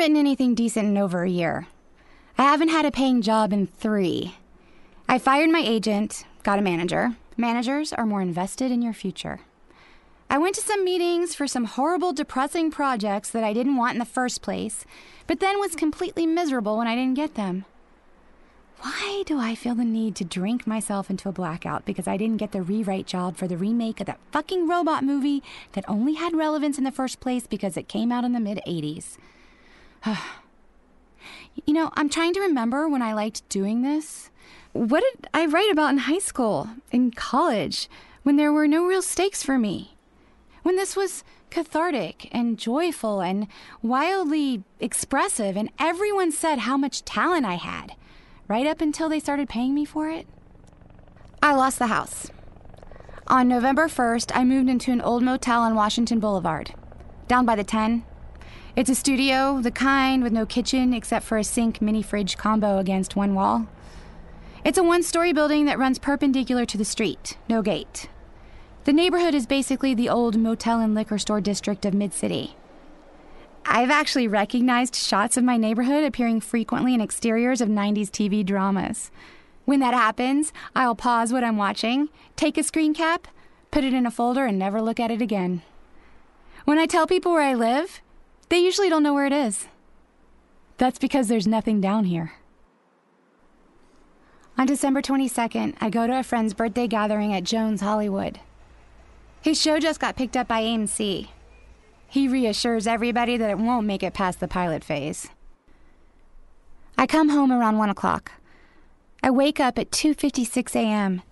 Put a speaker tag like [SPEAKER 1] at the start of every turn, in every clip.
[SPEAKER 1] written anything decent in over a year. I haven't had a paying job in three. I fired my agent, got a manager. Managers are more invested in your future. I went to some meetings for some horrible, depressing projects that I didn't want in the first place, but then was completely miserable when I didn't get them. Why do I feel the need to drink myself into a blackout because I didn't get the rewrite job for the remake of that fucking robot movie that only had relevance in the first place because it came out in the mid 80s? you know, I'm trying to remember when I liked doing this. What did I write about in high school, in college, when there were no real stakes for me? When this was cathartic and joyful and wildly expressive, and everyone said how much talent I had right up until they started paying me for it. I lost the house. On November 1st, I moved into an old motel on Washington Boulevard, down by the 10. It's a studio, the kind with no kitchen except for a sink mini fridge combo against one wall. It's a one story building that runs perpendicular to the street, no gate. The neighborhood is basically the old motel and liquor store district of Mid City. I've actually recognized shots of my neighborhood appearing frequently in exteriors of 90s TV dramas. When that happens, I'll pause what I'm watching, take a screen cap, put it in a folder, and never look at it again. When I tell people where I live, they usually don't know where it is. That's because there's nothing down here. On December 22nd, I go to a friend's birthday gathering at Jones Hollywood. His show just got picked up by AMC, he reassures everybody that it won't make it past the pilot phase. I come home around 1 o'clock. I wake up at 2:56 a.m.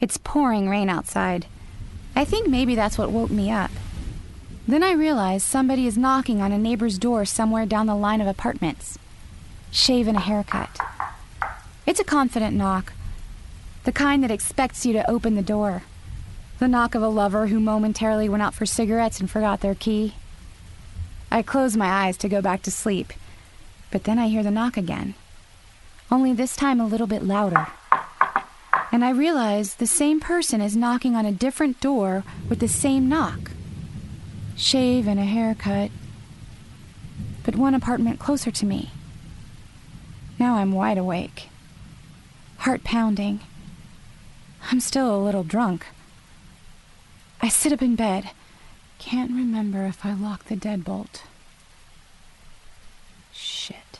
[SPEAKER 1] It's pouring rain outside. I think maybe that's what woke me up. Then I realize somebody is knocking on a neighbor's door somewhere down the line of apartments. Shave and a haircut. It's a confident knock, the kind that expects you to open the door. The knock of a lover who momentarily went out for cigarettes and forgot their key. I close my eyes to go back to sleep, but then I hear the knock again, only this time a little bit louder. And I realize the same person is knocking on a different door with the same knock. Shave and a haircut, but one apartment closer to me. Now I'm wide awake, heart pounding. I'm still a little drunk. I sit up in bed can't remember if I locked the deadbolt. Shit.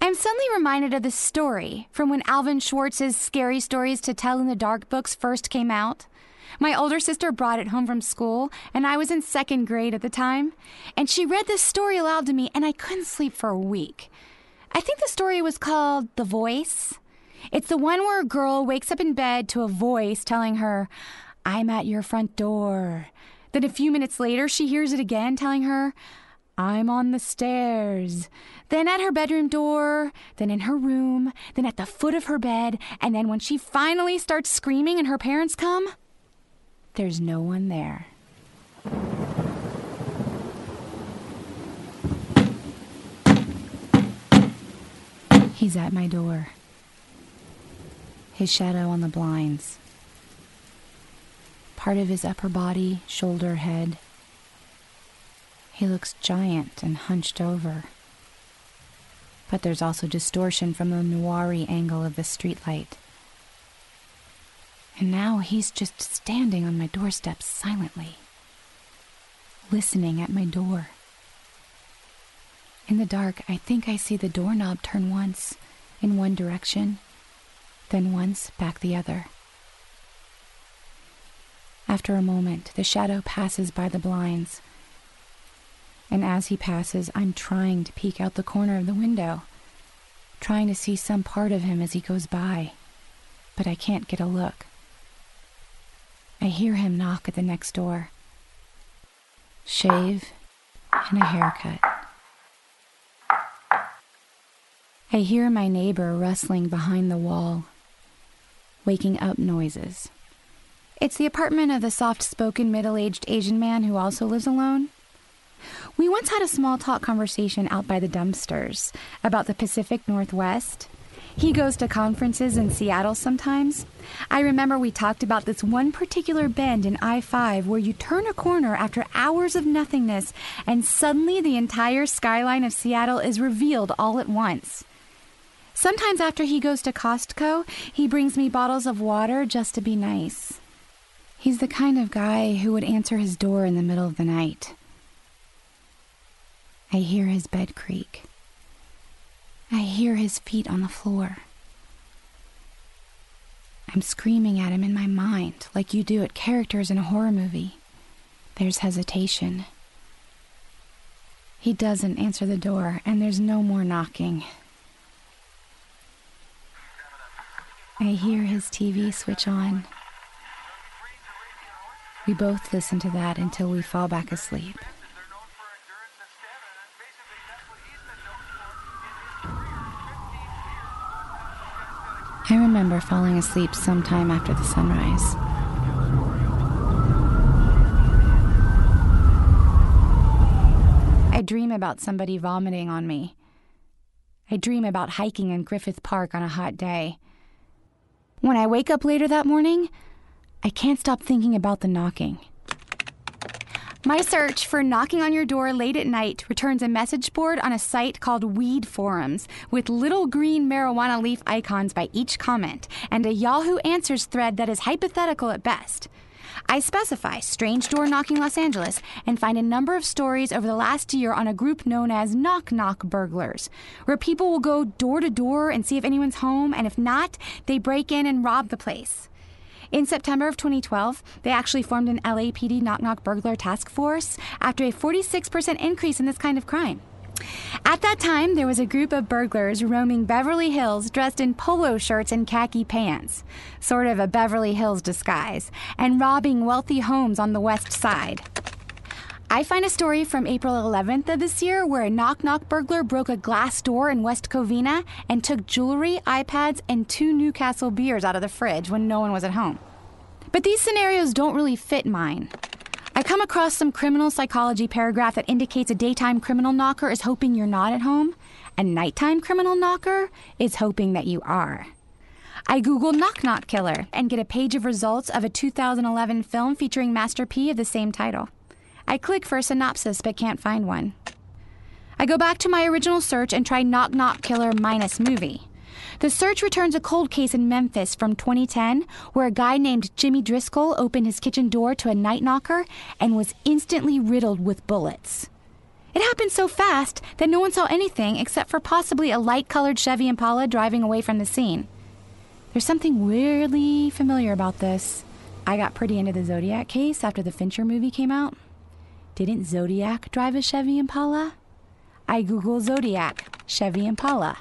[SPEAKER 1] I'm suddenly reminded of this story from when Alvin Schwartz's Scary Stories to Tell in the Dark books first came out. My older sister brought it home from school, and I was in second grade at the time. And she read this story aloud to me, and I couldn't sleep for a week. I think the story was called The Voice. It's the one where a girl wakes up in bed to a voice telling her, I'm at your front door. Then a few minutes later, she hears it again telling her, I'm on the stairs. Then at her bedroom door, then in her room, then at the foot of her bed, and then when she finally starts screaming and her parents come, there's no one there. He's at my door his shadow on the blinds. Part of his upper body, shoulder, head. He looks giant and hunched over. But there's also distortion from the noiry angle of the streetlight. And now he's just standing on my doorstep silently, listening at my door. In the dark, I think I see the doorknob turn once in one direction then once back the other. After a moment, the shadow passes by the blinds, and as he passes, I'm trying to peek out the corner of the window, trying to see some part of him as he goes by, but I can't get a look. I hear him knock at the next door. Shave and a haircut. I hear my neighbor rustling behind the wall waking up noises. It's the apartment of the soft spoken middle aged Asian man who also lives alone. We once had a small talk conversation out by the dumpsters about the Pacific Northwest. He goes to conferences in Seattle sometimes. I remember we talked about this one particular bend in I 5 where you turn a corner after hours of nothingness and suddenly the entire skyline of Seattle is revealed all at once. Sometimes after he goes to Costco, he brings me bottles of water just to be nice. He's the kind of guy who would answer his door in the middle of the night. I hear his bed creak. I hear his feet on the floor. I'm screaming at him in my mind, like you do at characters in a horror movie. There's hesitation. He doesn't answer the door, and there's no more knocking. I hear his TV switch on. We both listen to that until we fall back asleep. I remember falling asleep sometime after the sunrise. I dream about somebody vomiting on me. I dream about hiking in Griffith Park on a hot day. When I wake up later that morning, I can't stop thinking about the knocking. My search for knocking on your door late at night returns a message board on a site called Weed Forums with little green marijuana leaf icons by each comment and a Yahoo Answers thread that is hypothetical at best. I specify strange door knocking Los Angeles and find a number of stories over the last year on a group known as Knock Knock Burglars, where people will go door to door and see if anyone's home, and if not, they break in and rob the place. In September of 2012, they actually formed an LAPD knock knock burglar task force after a 46% increase in this kind of crime. At that time, there was a group of burglars roaming Beverly Hills dressed in polo shirts and khaki pants, sort of a Beverly Hills disguise, and robbing wealthy homes on the west side. I find a story from April 11th of this year where a knock knock burglar broke a glass door in West Covina and took jewelry, iPads, and two Newcastle beers out of the fridge when no one was at home. But these scenarios don't really fit mine. I come across some criminal psychology paragraph that indicates a daytime criminal knocker is hoping you're not at home, a nighttime criminal knocker is hoping that you are. I Google Knock Knock Killer and get a page of results of a 2011 film featuring Master P of the same title. I click for a synopsis but can't find one. I go back to my original search and try Knock Knock Killer minus movie. The search returns a cold case in Memphis from 2010 where a guy named Jimmy Driscoll opened his kitchen door to a night knocker and was instantly riddled with bullets. It happened so fast that no one saw anything except for possibly a light colored Chevy Impala driving away from the scene. There's something weirdly familiar about this. I got pretty into the Zodiac case after the Fincher movie came out. Didn't Zodiac drive a Chevy Impala? I Google Zodiac, Chevy Impala.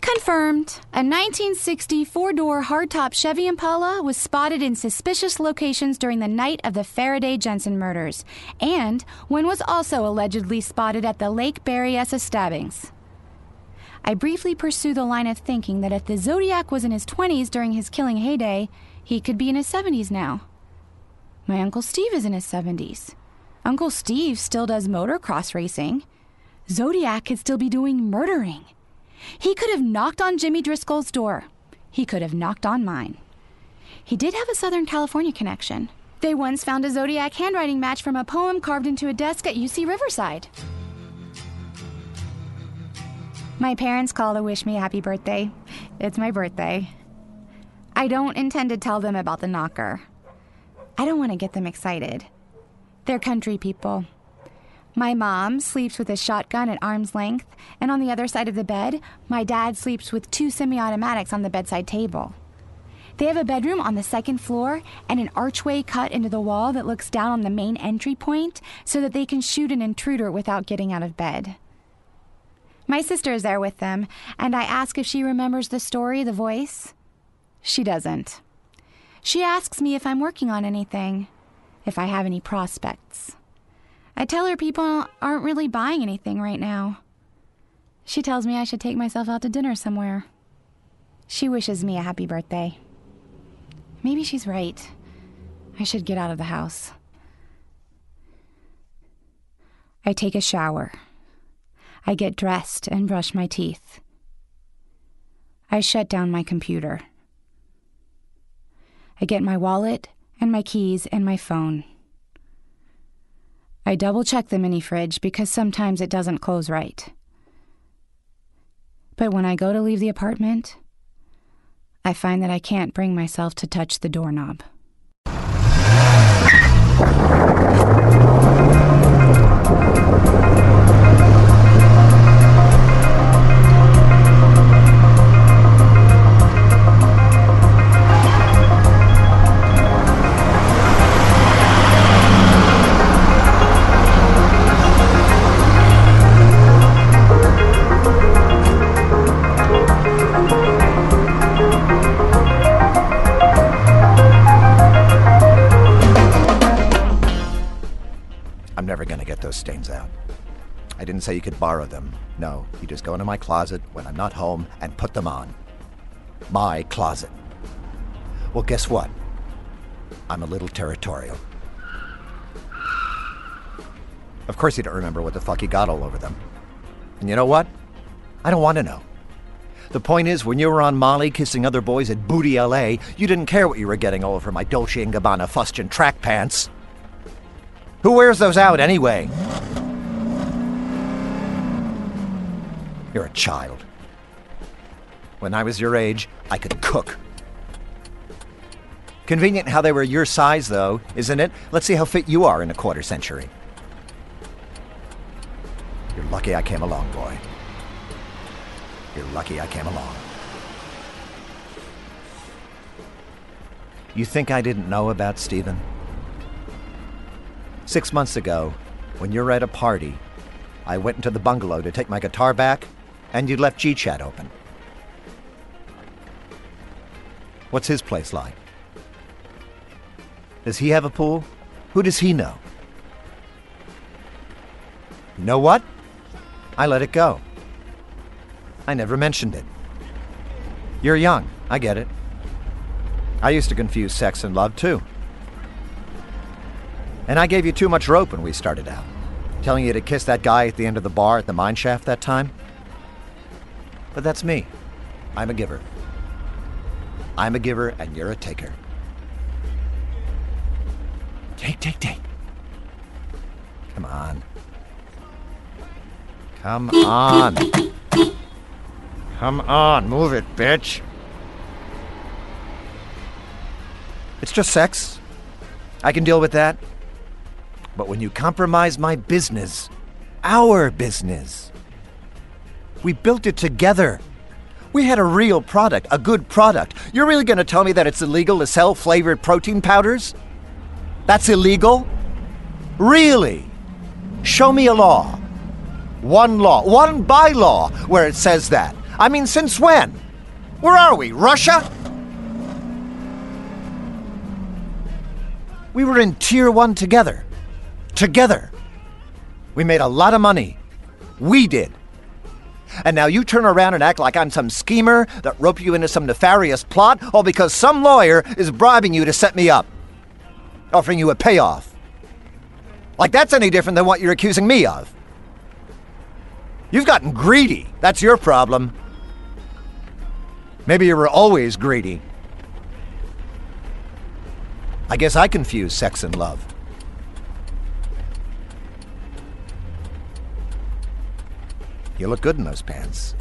[SPEAKER 1] Confirmed. A 1960 four door hardtop Chevy Impala was spotted in suspicious locations during the night of the Faraday Jensen murders, and one was also allegedly spotted at the Lake Berryessa stabbings. I briefly pursue the line of thinking that if the Zodiac was in his 20s during his killing heyday, he could be in his 70s now. My Uncle Steve is in his 70s. Uncle Steve still does motocross racing. Zodiac could still be doing murdering. He could have knocked on Jimmy Driscoll's door. He could have knocked on mine. He did have a Southern California connection. They once found a Zodiac handwriting match from a poem carved into a desk at UC Riverside. My parents call to wish me happy birthday. It's my birthday. I don't intend to tell them about the knocker. I don't want to get them excited. They're country people. My mom sleeps with a shotgun at arm's length, and on the other side of the bed, my dad sleeps with two semi automatics on the bedside table. They have a bedroom on the second floor and an archway cut into the wall that looks down on the main entry point so that they can shoot an intruder without getting out of bed. My sister is there with them, and I ask if she remembers the story, The Voice. She doesn't. She asks me if I'm working on anything, if I have any prospects. I tell her people aren't really buying anything right now. She tells me I should take myself out to dinner somewhere. She wishes me a happy birthday. Maybe she's right. I should get out of the house. I take a shower. I get dressed and brush my teeth. I shut down my computer. I get my wallet and my keys and my phone. I double check the mini fridge because sometimes it doesn't close right. But when I go to leave the apartment, I find that I can't bring myself to touch the doorknob.
[SPEAKER 2] Borrow them. No, you just go into my closet when I'm not home and put them on. My closet. Well, guess what? I'm a little territorial. Of course, you don't remember what the fuck you got all over them. And you know what? I don't want to know. The point is, when you were on Molly kissing other boys at Booty LA, you didn't care what you were getting all over my Dolce & Gabbana fustian track pants. Who wears those out anyway? You're a child. When I was your age, I could cook. Convenient how they were your size, though, isn't it? Let's see how fit you are in a quarter century. You're lucky I came along, boy. You're lucky I came along. You think I didn't know about Stephen? Six months ago, when you were at a party, I went into the bungalow to take my guitar back, and you left G-Chat open. What's his place like? Does he have a pool? Who does he know? You know what? I let it go. I never mentioned it. You're young. I get it. I used to confuse sex and love, too. And I gave you too much rope when we started out. Telling you to kiss that guy at the end of the bar at the mine shaft that time. But that's me. I'm a giver. I'm a giver and you're a taker. Take, take, take. Come on. Come on. Come on, move it, bitch. It's just sex. I can deal with that. But when you compromise my business, our business, we built it together. We had a real product, a good product. You're really going to tell me that it's illegal to sell flavored protein powders? That's illegal? Really? Show me a law. One law, one bylaw where it says that. I mean, since when? Where are we? Russia? We were in Tier 1 together. Together. We made a lot of money. We did. And now you turn around and act like I'm some schemer that roped you into some nefarious plot, all because some lawyer is bribing you to set me up, offering you a payoff. Like that's any different than what you're accusing me of. You've gotten greedy. That's your problem. Maybe you were always greedy. I guess I confuse sex and love. You look good in those pants.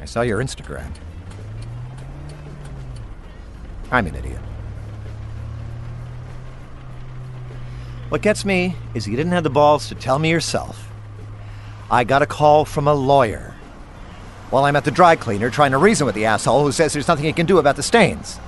[SPEAKER 2] I saw your Instagram. I'm an idiot. What gets me is you didn't have the balls to tell me yourself. I got a call from a lawyer while I'm at the dry cleaner trying to reason with the asshole who says there's nothing he can do about the stains.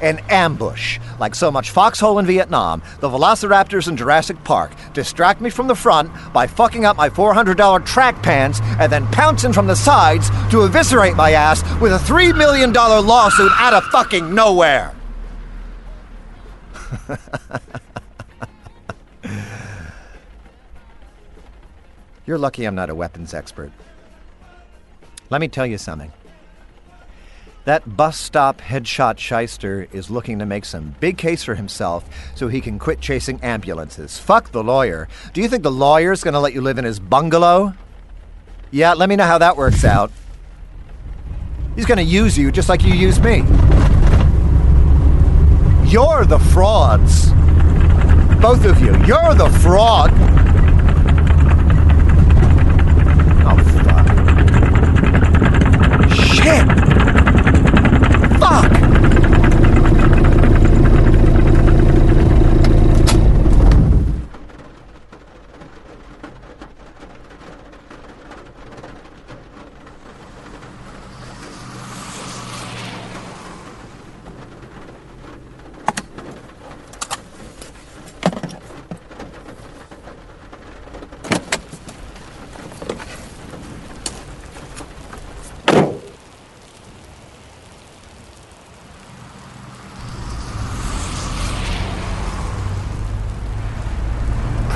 [SPEAKER 2] An ambush, like so much foxhole in Vietnam, the velociraptors in Jurassic Park, distract me from the front by fucking up my $400 track pants and then pouncing from the sides to eviscerate my ass with a $3 million lawsuit out of fucking nowhere. You're lucky I'm not a weapons expert. Let me tell you something. That bus stop headshot shyster is looking to make some big case for himself so he can quit chasing ambulances. Fuck the lawyer. Do you think the lawyer's gonna let you live in his bungalow? Yeah, let me know how that works out. He's to use you just like you used me. You're the frauds. Both of you. You're the fraud. Oh, fuck. Shit! Fuck!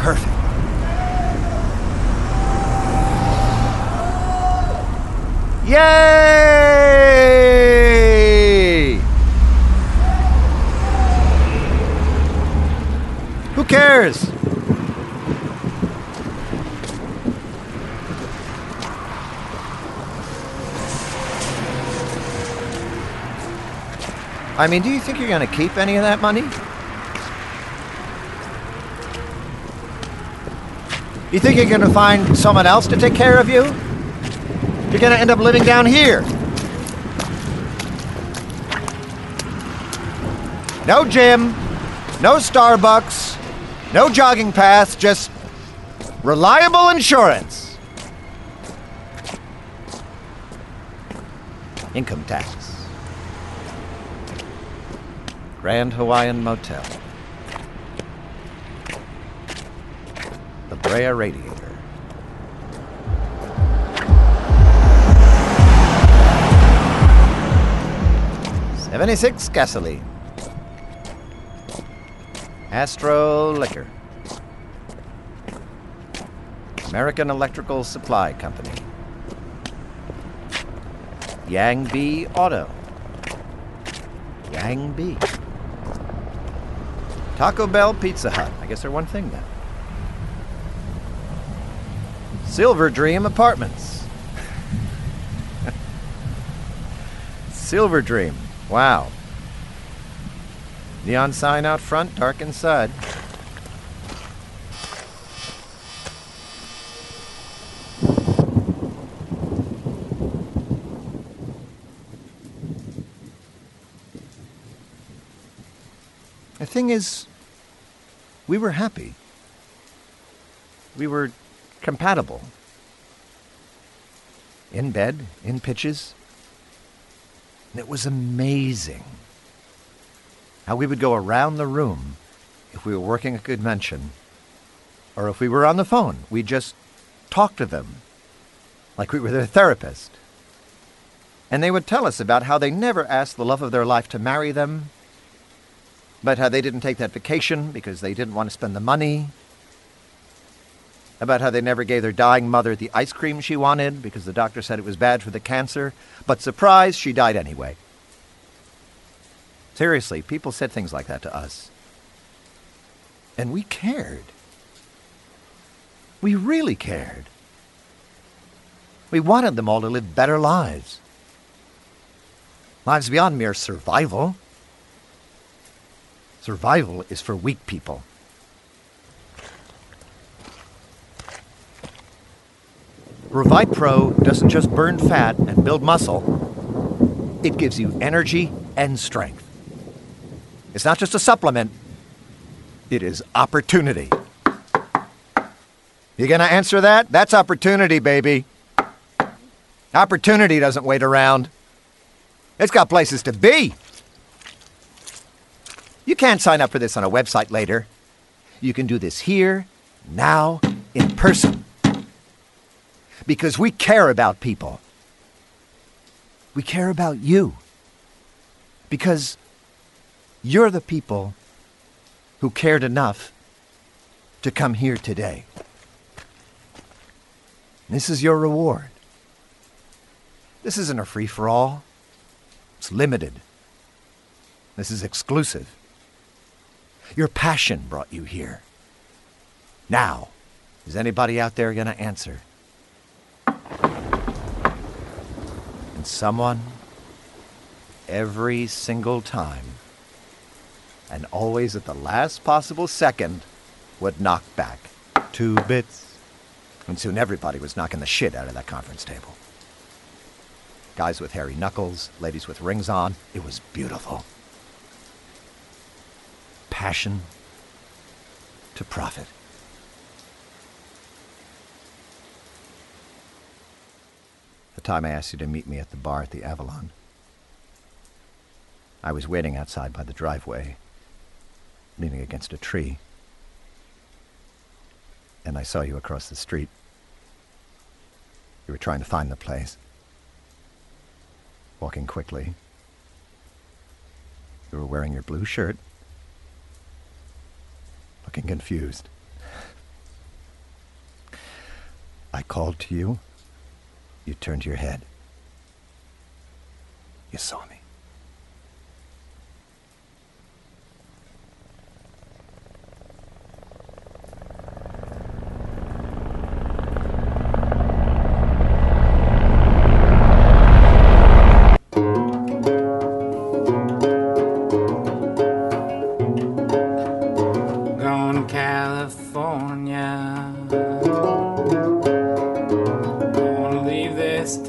[SPEAKER 2] Perfect. Yay! Who cares? I mean, do you think you're going to keep any of that money? You think you're going to find someone else to take care of you? You're to end up living down here. No gym, no Starbucks, no jogging paths, just reliable insurance. Income tax. Grand Hawaiian Motel. The Brea Radiator. Seventy-six gasoline. Astro Liquor. American Electrical Supply Company. Yang B Auto. Yang B. Taco Bell Pizza Hut. I guess they're one thing then. Silver Dream Apartments. Silver Dream. Wow. Neon sign out front, dark inside. The thing is, we were happy. We were compatible. In bed, in pitches. And it was amazing how we would go around the room if we were working a convention or if we were on the phone. We'd just talk to them like we were their therapist. And they would tell us about how they never asked the love of their life to marry them, but how they didn't take that vacation because they didn't want to spend the money, about how they never gave their dying mother the ice cream she wanted because the doctor said it was bad for the cancer, but surprise, she died anyway. Seriously, people said things like that to us. And we cared. We really cared. We wanted them all to live better lives. Lives beyond mere survival. Survival is for weak people. Revive Pro doesn't just burn fat and build muscle, it gives you energy and strength. It's not just a supplement, it is opportunity. You gonna answer that? That's opportunity, baby. Opportunity doesn't wait around. It's got places to be. You can't sign up for this on a website later. You can do this here, now, in person. Because we care about people. We care about you. Because you're the people who cared enough to come here today. This is your reward. This isn't a free for all, it's limited. This is exclusive. Your passion brought you here. Now, is anybody out there going to answer? And someone every single time. And always at the last possible second would knock back two bits. And soon everybody was knocking the shit out of that conference table. Guys with hairy knuckles, ladies with rings on. It was beautiful. Passion to profit. The time I asked you to meet me at the bar at the Avalon. I was waiting outside by the driveway, leaning against a tree. And I saw you across the street. You were trying to find the place. Walking quickly. You were wearing your blue shirt. Looking confused. I called to you. You turned your head. You saw me.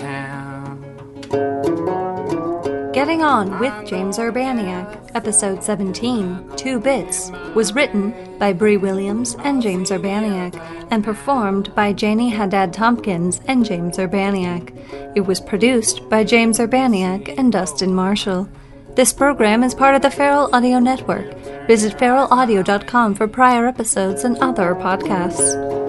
[SPEAKER 3] Town.
[SPEAKER 4] Getting On with James Urbaniak, Episode 17, Two Bits, was written by Brie Williams and James Urbaniak and performed by Janie Haddad Tompkins and James Urbaniak. It was produced by James Urbaniak and Dustin Marshall. This program is part of the Feral Audio Network. Visit feralaudio.com for prior episodes and other podcasts.